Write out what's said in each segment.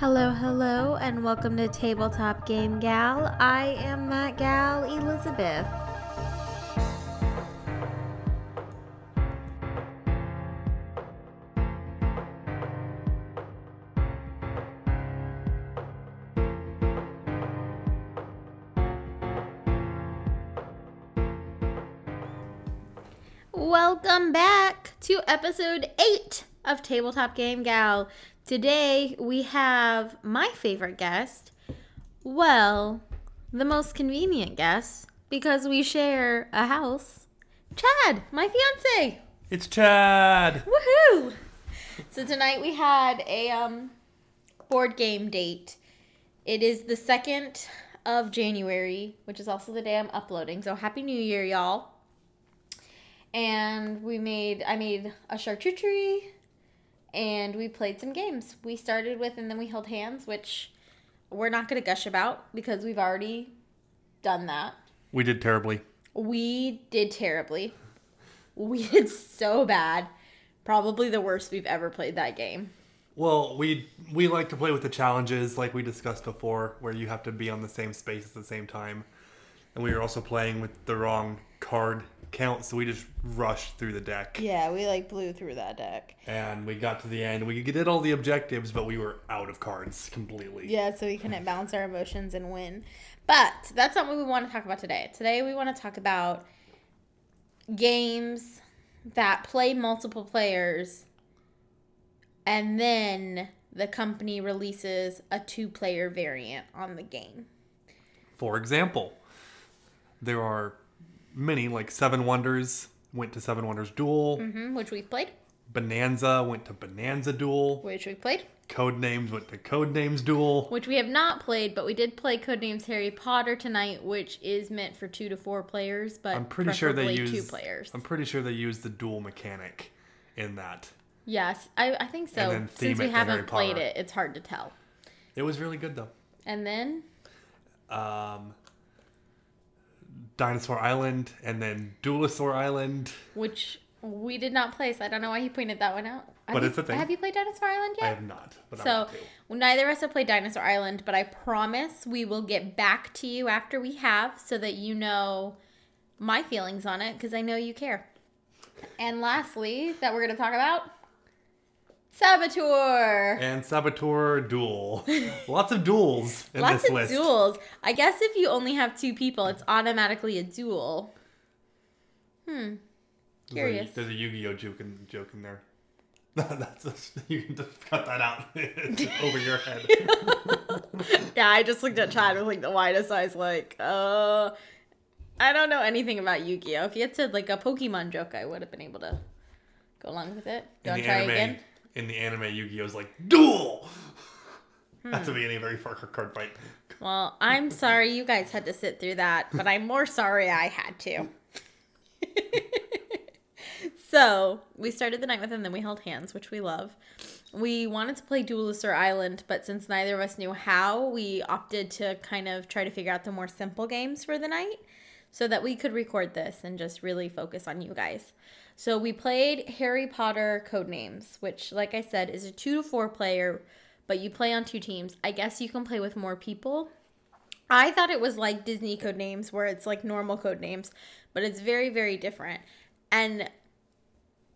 Hello, hello, and welcome to Tabletop Game Gal. I am that gal, Elizabeth. Welcome back to episode 8 of Tabletop Game Gal. Today we have my favorite guest. Well, the most convenient guest because we share a house. Chad, my fiance. It's Chad. Woohoo! So tonight we had a um board game date. It is the 2nd of January, which is also the day I'm uploading. So happy new year, y'all. And we made I made a charcuterie and we played some games. We started with and then we held hands, which we're not going to gush about because we've already done that. We did terribly. We did terribly. We did so bad. Probably the worst we've ever played that game. Well, we we like to play with the challenges like we discussed before where you have to be on the same space at the same time. And we were also playing with the wrong card count, so we just rushed through the deck. Yeah, we like blew through that deck. And we got to the end. We did all the objectives, but we were out of cards completely. Yeah, so we couldn't balance our emotions and win. But that's not what we want to talk about today. Today we want to talk about games that play multiple players and then the company releases a two player variant on the game. For example, there are many, like Seven Wonders went to Seven Wonders Duel. hmm which we've played, Bonanza went to Bonanza Duel. which we've played, Codenames went to Codenames Duel. which we have not played, but we did play Codenames Harry Potter tonight, which is meant for two to four players, but I'm pretty sure they use two players. I'm pretty sure they use the dual mechanic in that. Yes, I, I think so. And then theme Since we haven't played it, it's hard to tell. It was really good though. And then Um, Dinosaur Island and then Duelosaur Island. which we did not play, so I don't know why he pointed that one out. Have But you- it's a thing. Have you played Dinosaur Island yet? I have not, but I So neither of us have played Dinosaur Island, but I promise we will get back to you after we have, so that you know my feelings on it, because I know you care. And lastly, that we're going to talk about Saboteur. And Saboteur Duel. Lots of duels in Lots this of list. duels. I guess if you only have two people, it's automatically a duel. Hmm. There's a- Curious. There's a Yu-Gi-Oh joke in, joke in there. That's a, you can just cut that out over your head. Yeah, I just looked at Chad with like the widest eyes, like, uh, I don't know anything about Yu Gi Oh! If you had said like a Pokemon joke, I would have been able to go along with it. Do you in want the to try anime, again? In the anime, Yu-Gi-Oh's like duel. Hmm. That's the beginning of every card fight. Well, I'm sorry you guys had to sit through that, but I'm more sorry I had to. so we started the night with him, then we held hands, which we love. We wanted to play Duelosaur Island, but since neither of us knew how, we opted to kind of try to figure out the more simple games for the night so that we could record this and just really focus on you guys. So we played Harry Potter Codenames, which, like I said, is a two to four player, but you play on two teams. I guess you can play with more people. I thought it was like Disney code names where it's like normal code names, but it's very, very different and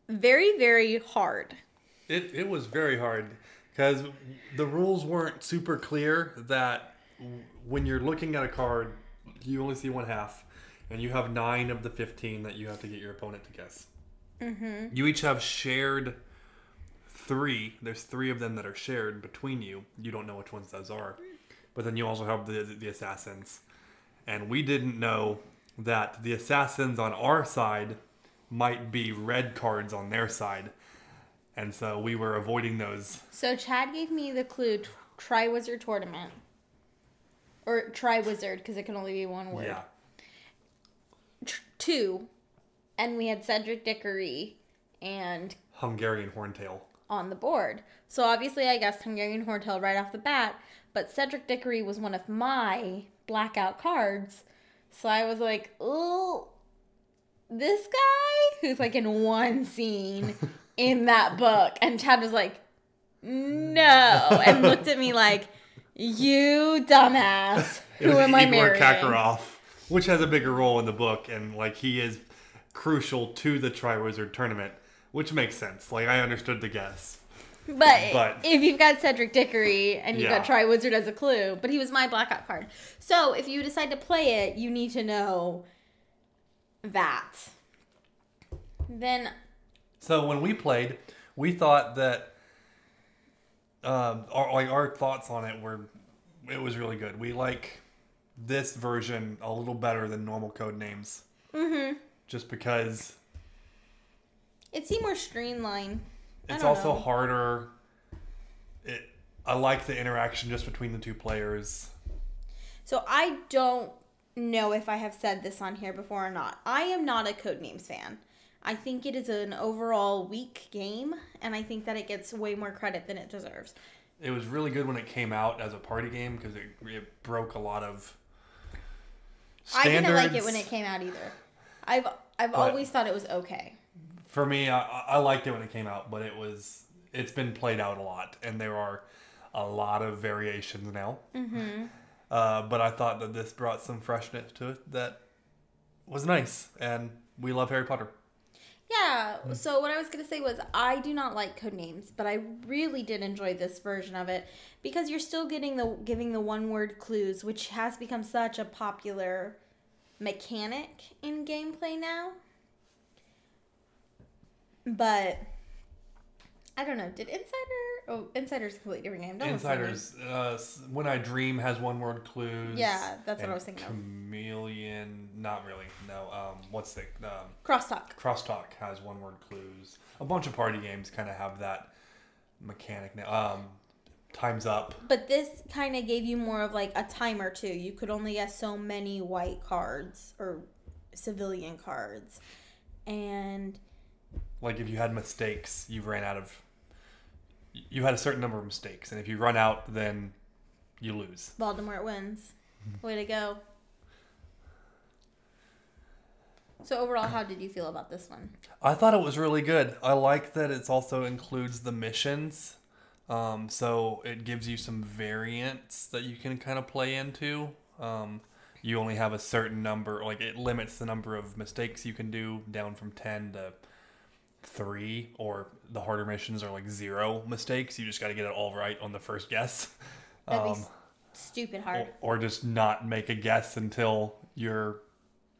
very, very hard. It it was very hard because the rules weren't super clear. That when you're looking at a card, you only see one half, and you have nine of the fifteen that you have to get your opponent to guess. Mm-hmm. You each have shared three. There's three of them that are shared between you. You don't know which ones those are, but then you also have the the assassins, and we didn't know that the assassins on our side might be red cards on their side. And so we were avoiding those. So Chad gave me the clue t- Triwizard Tournament. Or Tri Wizard, because it can only be one word. Yeah. Two. And we had Cedric Diggory and Hungarian horntail. on the board. So obviously, I guessed Hungarian Horntail right off the bat, but Cedric Diggory was one of my blackout cards. So I was like, oh, this guy who's like in one scene in that book. And Chad was like, no, and looked at me like, you dumbass. Who am I Igor marrying? Karkaroff, which has a bigger role in the book, and like he is crucial to the Triwizard tournament, which makes sense. Like I understood the guess. But, But- if you've got Cedric Diggory and you've got Yeah. Triwizard as a clue, but he was my blackout card. So if you decide to play it, you need to know that. Then So when we played, we thought that um, our like our thoughts on it were it was really good. We like this version a little better than normal code names. Mm-hmm. Just because it seemed more streamlined. It's also know. harder. It I like the interaction just between the two players. So I don't know if I have said this on here before or not. I am not a Codenames fan. I think it is an overall weak game, and I think that it gets way more credit than it deserves. It was really good when it came out as a party game because it, it broke a lot of I didn't like it when it came out either. I've I've always thought it was okay. For me, I, I liked it when it came out, but it was it's been played out a lot, and there are a lot of variations now. Mm-hmm. Uh, but I thought that this brought some freshness to it that was nice, and we love Harry Potter. Yeah. Hmm. So what I was gonna say was I do not like Codenames, but I really did enjoy this version of it because you're still getting the giving the one word clues, which has become such a popular mechanic in gameplay now. But I don't know. Did Insider? Oh, Insider's a completely different game. Don't listen to me. Insiders, uh, when I dream has one word clues. Yeah, that's what I was thinking of. Chameleon, not really. No. Um, what's the um, Crosstalk. Crosstalk has one word clues. A bunch of party games kind of have that mechanic now. Um, time's up. But this kind of gave you more of like a timer too. You could only get so many white cards or civilian cards. And Like if you had mistakes, you ran out of. You had a certain number of mistakes, and if you run out, then you lose. Voldemort wins. Way to go. So overall, how did you feel about this one? I thought it was really good. I like that it also includes the missions. Um, so it gives you some variants that you can kind of play into. Um, you only have a certain number, like it limits the number of mistakes you can do down from 10 to 3, or the harder missions are like zero mistakes. You just got to get it all right on the first guess. That'd be Um, s- stupid hard. or just not make a guess until you're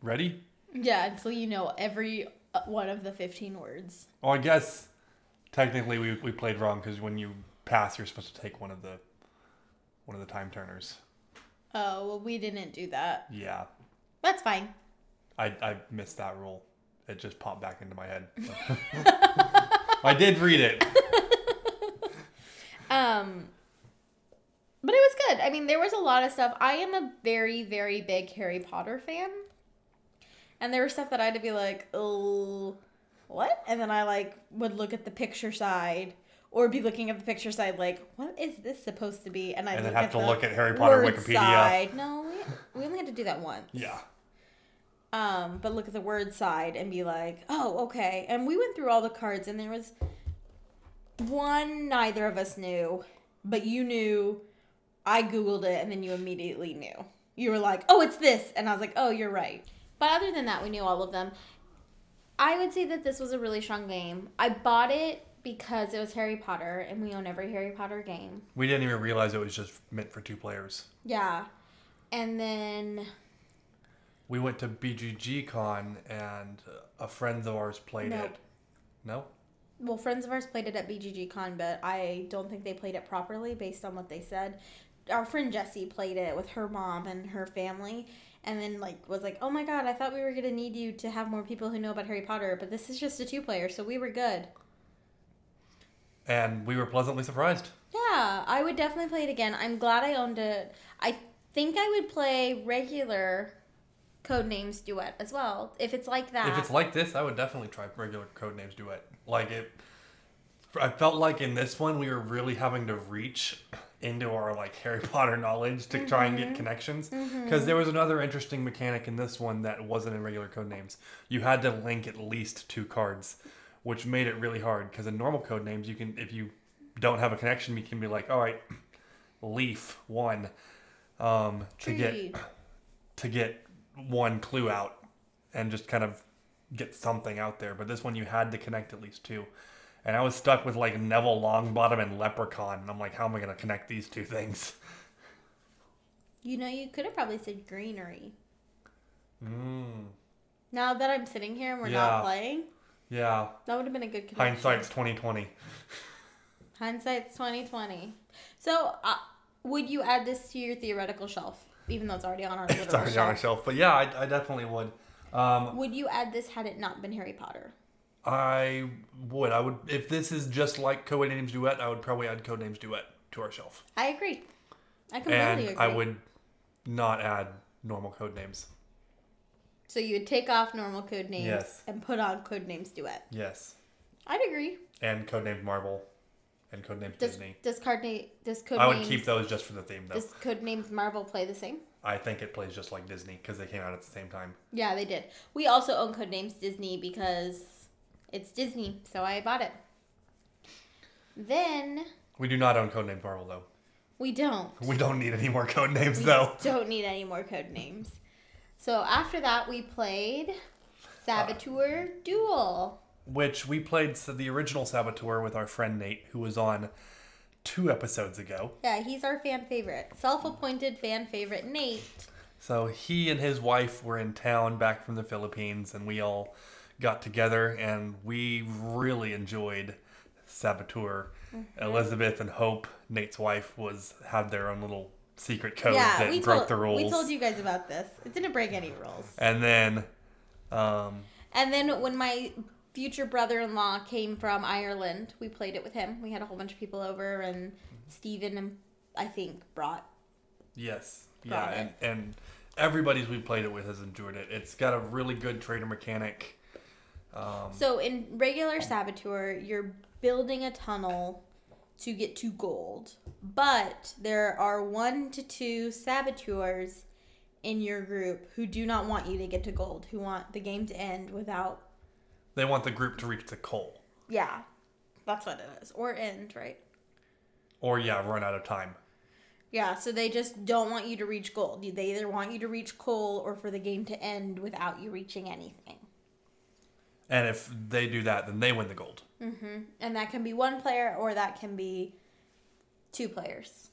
ready. Yeah, until you know every uh, one of the 15 words. Well, I guess technically we, we played wrong because when you pass, you're supposed to take one of the one of the time turners. Oh, well, we didn't do that. Yeah, That's fine. I I missed that rule. It just popped back into my head. I did read it. Um, but it was good. I mean, there was a lot of stuff. I am a very, very big Harry Potter fan, and there was stuff that I had to be like, oh, what? And then I like would look at the picture side, or be looking at the picture side like, what is this supposed to be? And I And then have to the look at Harry Potter Wikipedia. Side. No, we, we only had to do that once. Yeah. Um, but look at the word side and be like, oh, okay. And we went through all the cards, and there was one neither of us knew, but you knew. I Googled it, and then you immediately knew. You were like, oh, it's this. And I was like, oh, you're right. But other than that, we knew all of them. I would say that this was a really strong game. I bought it because it was Harry Potter, and we own every Harry Potter game. We didn't even realize it was just meant for two players. Yeah. And then We went to BGG Con and a friend of ours played Nope. it. No? Well, friends of ours played it at BGG Con, but I don't think they played it properly based on what they said. Our friend Jessie played it with her mom and her family, and then like was like, "Oh my god, I thought we were gonna need you to have more people who know about Harry Potter, but this is just a two player, so we were good." And we were pleasantly surprised. Yeah, I would definitely play it again. I'm glad I owned it. I think I would play regular Codenames Duet as well if it's like that. If it's like this, I would definitely try regular Codenames Duet. Like it, I felt like in this one we were really having to reach into our like Harry Potter knowledge to try and get connections. Because there was another interesting mechanic in this one that wasn't in regular code names. You had to link at least two cards, which made it really hard. Because in normal code names you can if you don't have a connection, we can be like, all right, leaf one, um, to get to get one clue out and just kind of get something out there. But this one you had to connect at least two. And I was stuck with like Neville Longbottom and Leprechaun. And I'm like, how am I going to connect these two things? You know, you could have probably said greenery. Mm, Now that I'm sitting here and we're Yeah. not playing, yeah. that would have been a good connection. Hindsight's 2020. Hindsight's 2020. So, uh, would you add this to your theoretical shelf, even though it's already on our It's already on our shelf? shelf. But yeah, I, I definitely would. Um, Would you add this had it not been Harry Potter? I would. I would. If this is just like Codenames Duet, I would probably add Codenames Duet to our shelf. I agree. I completely And agree. I would not add normal code names. So you would take off normal code names Yes. and put on code names duet. Yes. I'd agree. And Codenames Marvel and Codenames Does Disney. does card name does code I would keep those just for the theme, though. Does code names Marvel play the same? I think it plays just like Disney because they came out at the same time. Yeah, they did. We also own code names Disney because it's Disney, so I bought it. Then We do not own Codenames Marvel, though. we don't. We don't need any more Codenames, We though. don't need any more code names. So after that, we played uh, Saboteur Duel. Which we played the original Saboteur with our friend Nate, who was on two episodes ago. Yeah, he's our fan favorite, self-appointed fan favorite, Nate. So he and his wife were in town back from the Philippines, and we all got together, and we really enjoyed Saboteur. Mm-hmm. Elizabeth and Hope, Nate's wife, was had their own little secret code yeah, that broke told the rules. we told you guys about this. It didn't break any rules. And then, um, And then when my future brother-in-law came from Ireland, we played it with him. We had a whole bunch of people over, and Steven and I think brought. yes, yeah, Got and, and everybody's we played it with has enjoyed it. It's got a really good traitor mechanic. Um, So in regular Saboteur, you're building a tunnel to get to gold, but there are one to two saboteurs in your group who do not want you to get to gold, who want the game to end without. They want the group to reach the coal, Yeah, that's what it is, or end, right? or yeah, run out of time. Yeah, so they just don't want you to reach gold. They either want you to reach coal or for the game to end without you reaching anything. And if they do that, then they win the gold. And that can be one player or that can be two players.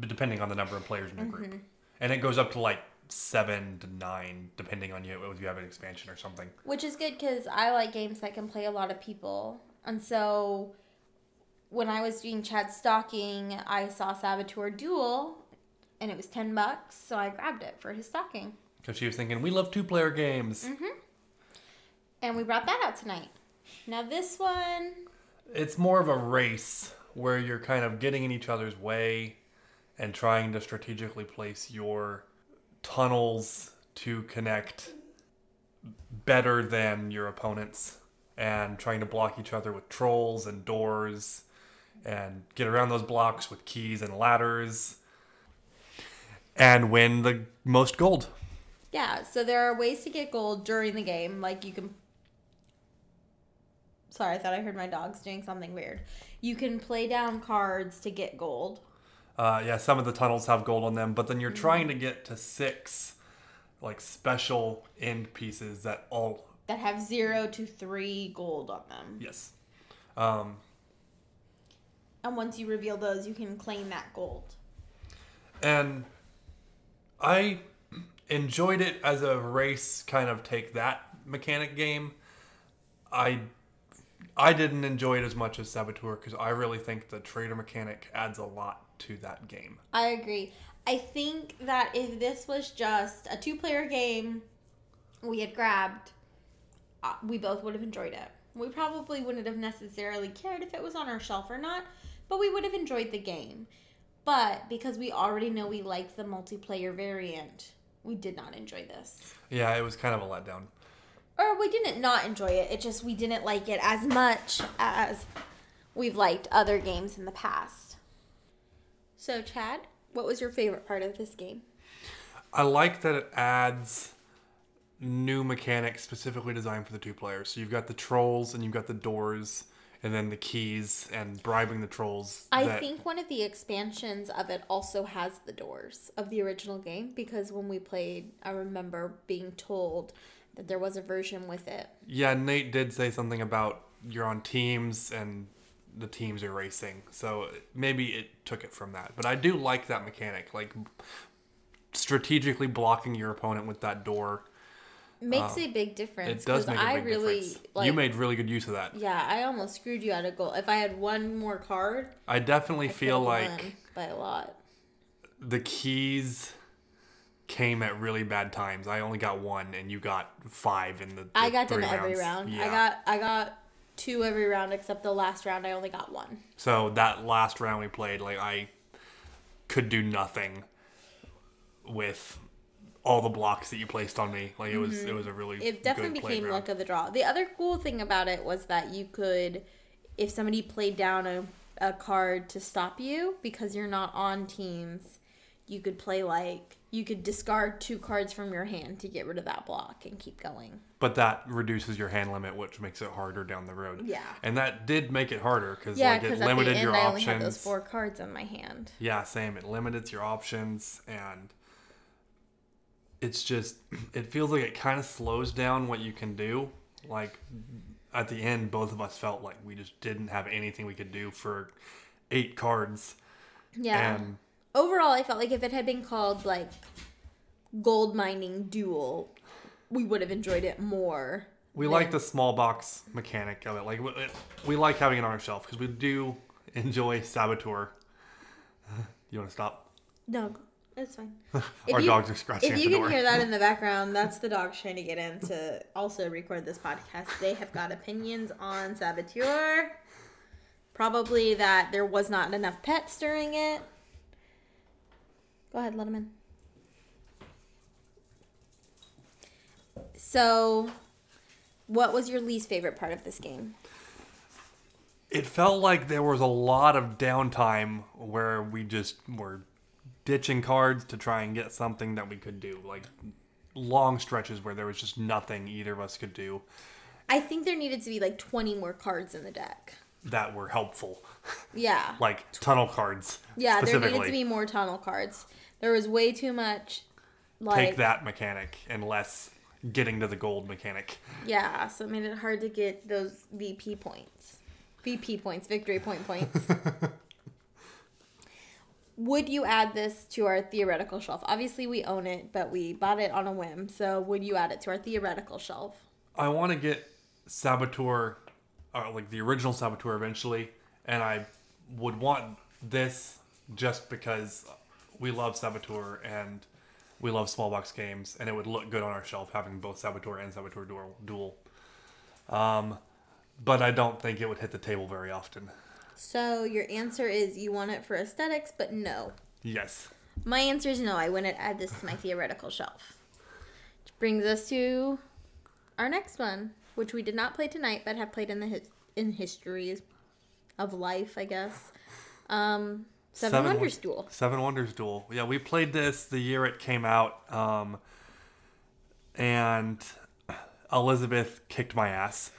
depending on the number of players in your Mm-hmm. group. And it goes up to like seven to nine, depending on you if you have an expansion or something. Which is good because I like games that can play a lot of people. And so when I was doing Chad stocking, I saw Saboteur Duel and it was 10 bucks. So I grabbed it for his stocking. Because she was thinking, we love two player games. Mm-hmm. And we brought that out tonight. Now, this one, It's more of a race where you're kind of getting in each other's way and trying to strategically place your tunnels to connect better than your opponents and trying to block each other with trolls and doors and get around those blocks with keys and ladders and win the most gold. yeah, so there are ways to get gold during the game. Like you can. Sorry, I thought I heard my dogs doing something weird. You can play down cards to get gold. Uh, yeah, some of the tunnels have gold on them, but then you're trying to get to six like special end pieces that all that have zero to three gold on them. yes. Um, And once you reveal those, you can claim that gold. and I enjoyed it as a race kind of take that mechanic game. I I didn't enjoy it as much as Saboteur because I really think the traitor mechanic adds a lot to that game. I agree. I think that if this was just a two player game we had grabbed, uh, we both would have enjoyed it. We probably wouldn't have necessarily cared if it was on our shelf or not, but we would have enjoyed the game. But because we already know we like the multiplayer variant, we did not enjoy this. Yeah, it was kind of a letdown. Or we didn't not enjoy it, it just we didn't like it as much as we've liked other games in the past. So, Chad, what was your favorite part of this game? I like that it adds new mechanics specifically designed for the two players. So you've got the trolls and you've got the doors and then the keys and bribing the trolls. I that- think one of the expansions of it also has the doors of the original game because when we played, I remember being told that there was a version with it. Yeah, Nate did say something about you're on teams and the teams are racing. So maybe it took it from that. But I do like that mechanic, like strategically blocking your opponent with that door. Makes um, a big difference. It does make a I big really difference. like. you made really good use of that. yeah, I almost screwed you out of goal. If I had one more card, I definitely I feel like by a lot. the keys came at really bad times. I only got one, and you got five in the. I the got them three every rounds. round. I got I got two every round except the last round. I only got one. So that last round we played, like I could do nothing with all the blocks that you placed on me. Like it was, it was a really Mm-hmm. It definitely became luck of the draw. The other cool thing about it was that you could, if somebody played down a, a card to stop you because you're not on teams, you could play like you could discard two cards from your hand to get rid of that block and keep going. But that reduces your hand limit, which makes it harder down the road. Yeah. and that did make it harder because Yeah, like it because at the limited end your I only had options. those four cards in my hand. Yeah, same. It limits your options, and it's just it feels like it kind of slows down what you can do. Like at the end, both of us felt like we just didn't have anything we could do for eight cards. Yeah. And Overall, I felt like if it had been called like gold mining duel, we would have enjoyed it more. we than- like the small box mechanic of it. Like we, we like having it on our shelf because we do enjoy Saboteur. You want to stop? No, it's fine. Our you- dogs are scratching If you can door. hear that in the background, that's the dogs trying to get in to also record this podcast. They have got opinions on Saboteur. Probably that there was not enough pets during it. Go ahead, let them in. So, what was your least favorite part of this game? it felt like there was a lot of downtime where we just were ditching cards to try and get something that we could do. Like long stretches where there was just nothing either of us could do I think there needed to be like 20 more cards in the deck. that were helpful. Yeah. like tunnel cards. Yeah, there needed to be more tunnel cards. There was way too much like Take that mechanic and less getting to the gold mechanic. Yeah, so it made it hard to get those VP points. VP points, victory point points. would you add this to our theoretical shelf? Obviously, we own it, but we bought it on a whim. So, would you add it to our theoretical shelf? I want to get Saboteur, or like the original Saboteur eventually, and I would want this just because we love Saboteur and we love small box games, and it would look good on our shelf having both Saboteur and Saboteur Duel. Um, but I don't think it would hit the table very often. So, your answer is you want it for aesthetics, but no. Yes. My answer is no. I wouldn't add this to my theoretical shelf. Which brings us to our next one, which we did not play tonight, but have played in the his- in histories of life, I guess. Um, Seven, Seven Wonders Won- Duel. Seven Wonders Duel. Yeah, we played this the year it came out, um, and Elizabeth kicked my ass.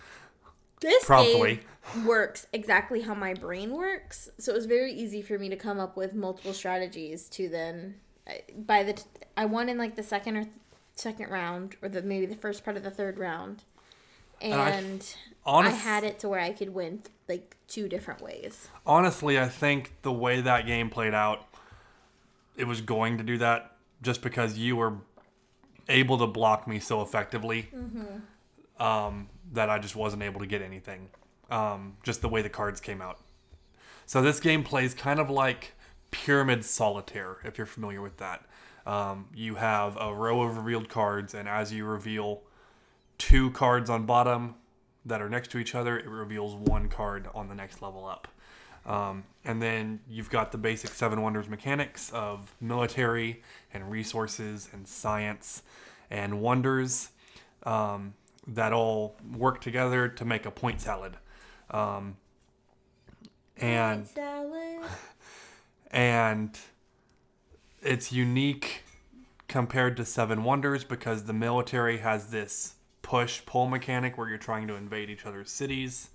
This Promptly. works exactly how my brain works, so it was very easy for me to come up with multiple strategies to then. By the t- I won in like the second or th- second round, or the maybe the first part of the third round, I f- and honest- I had it to where I could win like two different ways. Honestly, I think the way that game played out, it was going to do that just because you were able to block me so effectively um, that I just wasn't able to get anything. Um, just the way the cards came out. So this game plays kind of like Pyramid Solitaire, if you're familiar with that. Um, you have a row of revealed cards, and as you reveal two cards on bottom that are next to each other, it reveals one card on the next level up. Um, and then you've got the basic Seven Wonders mechanics of military and resources and science and wonders um, that all work together to make a point salad. Um, and salad. and it's unique compared to Seven Wonders because the military has this push pull mechanic where you're trying to invade each other's cities.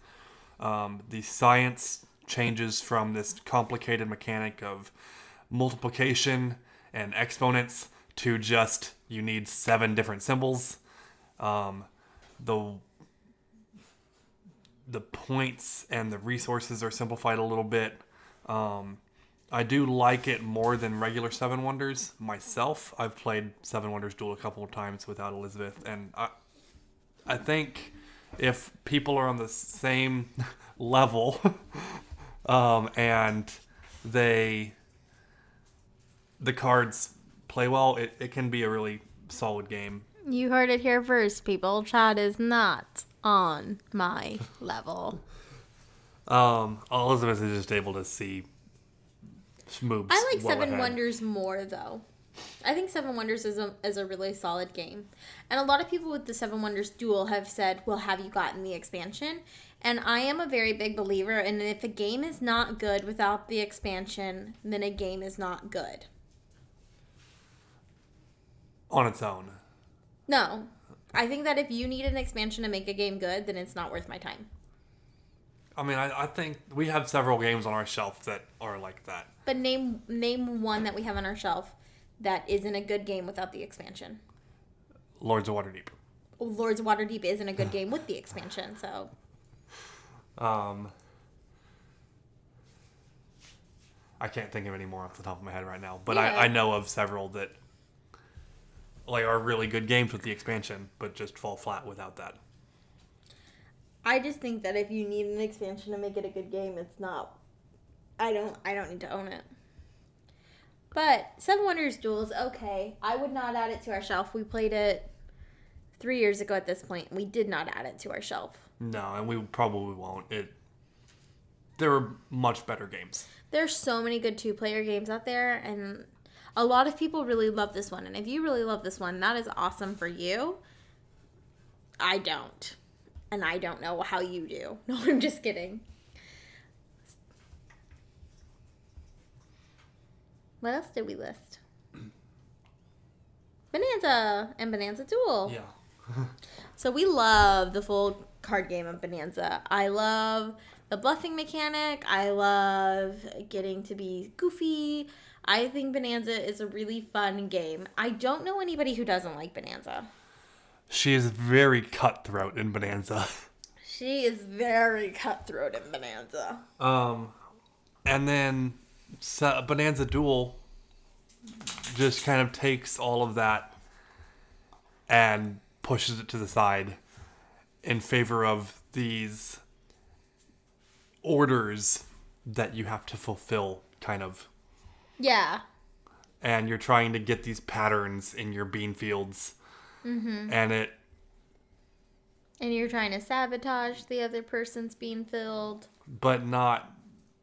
Um, the science changes from this complicated mechanic of multiplication and exponents to just you need seven different symbols. Um, the the points and the resources are simplified a little bit. Um, I do like it more than regular Seven Wonders myself. I've played Seven Wonders Duel a couple of times without Elizabeth, and I, I think if people are on the same level, um, and they the cards play well, it, it can be a really solid game. You heard it here first, people. Chad is not on my level. Um, Elizabeth is just able to see moves. I like well Seven ahead. Wonders more though. I think Seven Wonders is a is a really solid game, and a lot of people with the Seven Wonders duel have said, "Well, have you gotten the expansion?" And I am a very big believer in if a game is not good without the expansion, then a game is not good. on its own. No, I think that if you need an expansion to make a game good, then it's not worth my time. I mean, I, I think we have several games on our shelf that are like that. But name name one that we have on our shelf that isn't a good game without the expansion. Lords of Waterdeep. Lords of Waterdeep isn't a good game with the expansion, so Um, I can't think of any more off the top of my head right now, but Yeah. I, I know of several that like are really good games with the expansion, but just fall flat without that. I just think that if you need an expansion to make it a good game, it's not. I don't. I don't need to own it. But Seven Wonders Duel is okay. I would not add it to our shelf. We played it three years ago at this point. We did not add it to our shelf. No, and we probably won't. It there are much better games. There's so many good two-player games out there, and a lot of people really love this one. And if you really love this one, that is awesome for you. I don't, and I don't know how you do. No, I'm just kidding. What else did we list? Bonanza and Bonanza Duel. Yeah. So we love the full card game of Bonanza. I love the bluffing mechanic. I love getting to be goofy. I think Bonanza is a really fun game. I don't know anybody who doesn't like Bonanza. She is very cutthroat in Bonanza. She is very cutthroat in Bonanza. Um, and then Bonanza Duel just kind of takes all of that and pushes it to the side in favor of these orders that you have to fulfill, kind of. Yeah. And you're trying to get these patterns in your bean fields. Mm-hmm. And it And you're trying to sabotage the other person's bean field, but not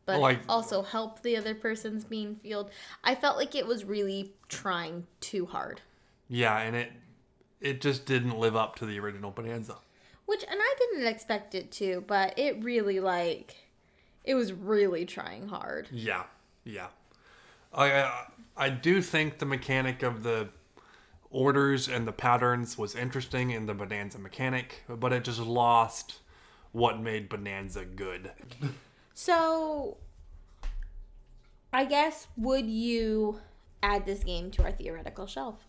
but Like- also help the other person's bean field. I felt like it was really trying too hard. yeah and it it just didn't live up to the original bonanza Which, and I didn't expect it to, but it really, like, it was really trying hard. yeah yeah i I- i do think the mechanic of the orders and the patterns was interesting in the bonanza mechanic but it just lost what made bonanza good So, I guess, would you add this game to our theoretical shelf?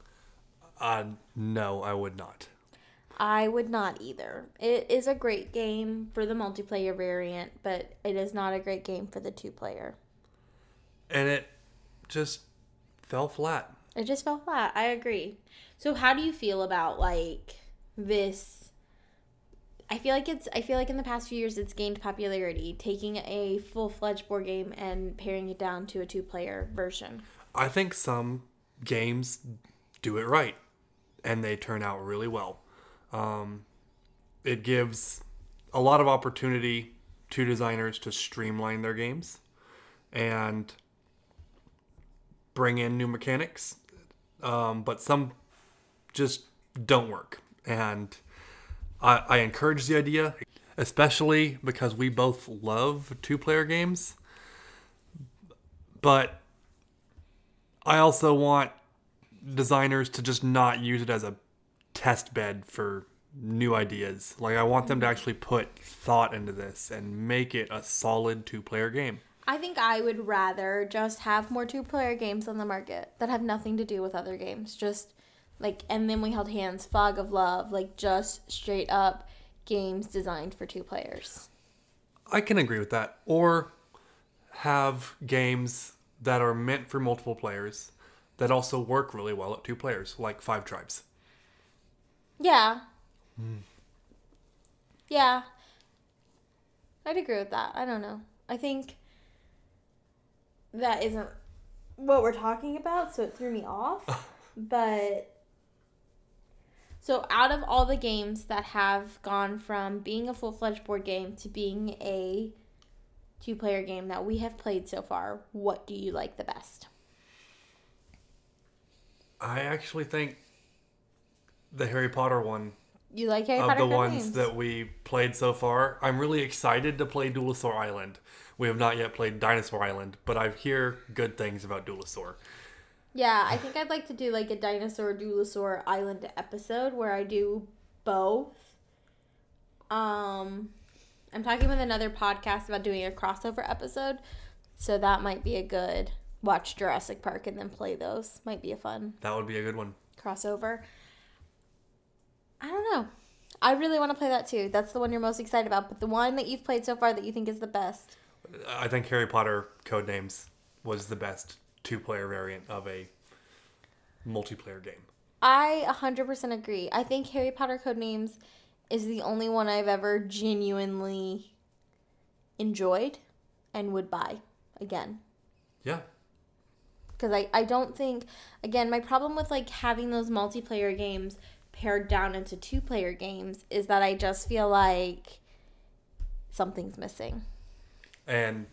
uh no i would not I would not either. It is a great game for the multiplayer variant, but it is not a great game for the two player. and it just fell flat It just fell flat. I agree. So how do you feel about like this I feel like it's I feel like in the past few years it's gained popularity taking a full-fledged board game and paring it down to a two-player version. I think some games do it right and they turn out really well. Um, it gives a lot of opportunity to designers to streamline their games and bring in new mechanics. Um, but some just don't work. And I, I encourage the idea, especially because we both love two player games. But I also want designers to just not use it as a test bed for new ideas. Like I want them to actually put thought into this and make it a solid two-player game. I think I would rather just have more two player games on the market that have nothing to do with other games. Just like, and then we held hands, Fog of Love, like just straight up games designed for two players. I can agree with that. Or have games that are meant for multiple players that also work really well at two players, like Five Tribes. Yeah. Hmm. Yeah. I'd agree with that. I don't know. I think that isn't what we're talking about, so it threw me off. but so out of all the games that have gone from being a full-fledged board game to being a two-player game that we have played so far, what do you like the best? I actually think the Harry Potter one You like Harry of Potter the ones names? that we played so far. I'm really excited to play Duelosaur Island. We have not yet played Dinosaur Island, but I hear good things about Duelosaur. Yeah, I think I'd like to do like a dinosaur Duelosaur Island episode where I do both. Um, I'm talking with another podcast about doing a crossover episode, so that might be a good watch Jurassic Park and then play those. Might be a fun That would be a good one. crossover. I don't know. I really want to play that too. That's the one you're most excited about, but the one that you've played so far that you think is the best. I think Harry Potter Codenames was the best two-player variant of a multiplayer game. I 100% agree. I think Harry Potter Codenames is the only one I've ever genuinely enjoyed and would buy again. Yeah. Because I, I don't think, again, my problem with like having those multiplayer games pared down into two player games is that I just feel like something's missing. And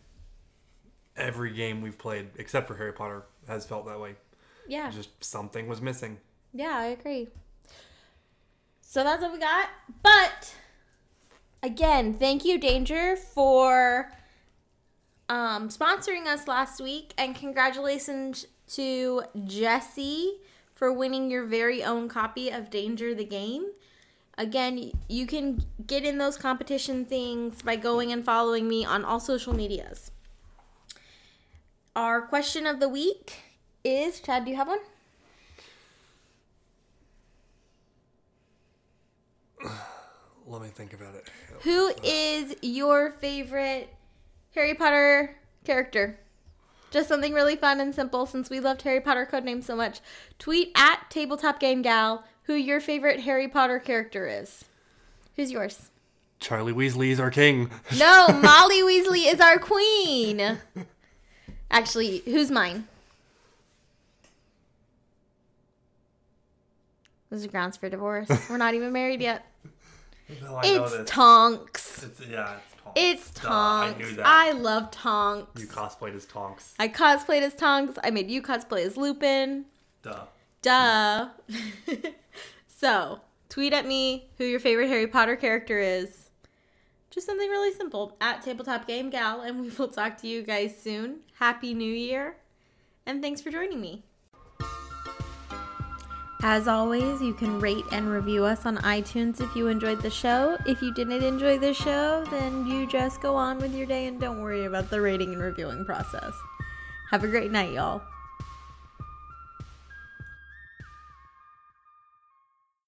every game we've played, except for Harry Potter, has felt that way. Yeah. Just something was missing. Yeah, I agree. So that's what we got. But again, thank you, Danger, for um, sponsoring us last week, and congratulations to Jesse for winning your very own copy of Danger the Game. Again, you can get in those competition things by going and following me on all social medias. Our question of the week is Chad, do you have one? Let me think about it. Who is your favorite Harry Potter character? Just something really fun and simple since we loved Harry Potter codenames so much. Tweet at Tabletop Game Gal who your favorite Harry Potter character is. Who's yours? Charlie Weasley is our king. No, Molly Weasley is our queen. Actually, who's mine? Those are grounds for divorce. We're not even married yet. No, It's Tonks. It's, yeah, it's Tonks. It's Duh, Tonks. I knew that. I love Tonks. You cosplayed as Tonks. I cosplayed as Tonks. I made you cosplay as Lupin. Duh. Duh. so, tweet at me who your favorite Harry Potter character is. Just something really simple at Tabletop Game Gal, and we will talk to you guys soon. Happy New Year, and thanks for joining me. As always, you can rate and review us on iTunes if you enjoyed the show. If you didn't enjoy the show, then you just go on with your day and don't worry about the rating and reviewing process. Have a great night, y'all.